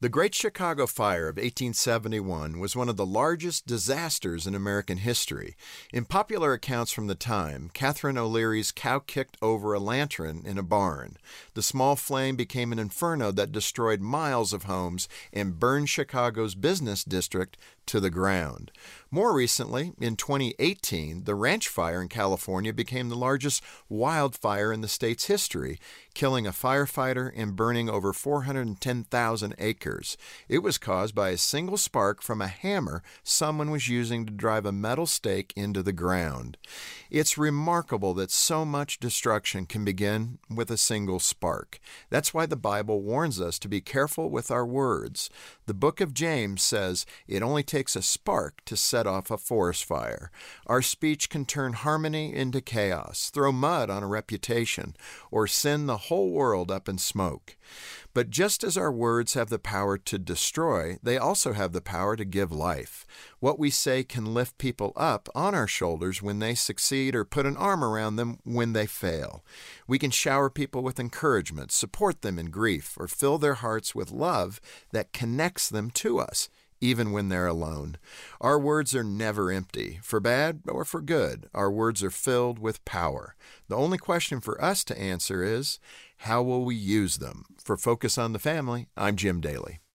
The Great Chicago Fire of 1871 was one of the largest disasters in American history. In popular accounts from the time, Catherine O'Leary's cow kicked over a lantern in a barn. The small flame became an inferno that destroyed miles of homes and burned Chicago's business district to the ground. More recently, in 2018, the Ranch Fire in California became the largest wildfire in the state's history, killing a firefighter and burning over 410,000 acres. It was caused by a single spark from a hammer someone was using to drive a metal stake into the ground. It's remarkable that so much destruction can begin with a single spark. That's why the Bible warns us to be careful with our words. The book of James says it only takes a spark to set off a forest fire. Our speech can turn harmony into chaos, throw mud on a reputation, or send the whole world up in smoke. But just as our words have the power to destroy, they also have the power to give life. What we say can lift people up on our shoulders when they succeed or put an arm around them when they fail. We can shower people with encouragement, support them in grief, or fill their hearts with love that connects them to us even when they're alone. Our words are never empty, for bad or for good. Our words are filled with power. The only question for us to answer is how will we use them? For Focus on the Family, I'm Jim Daly.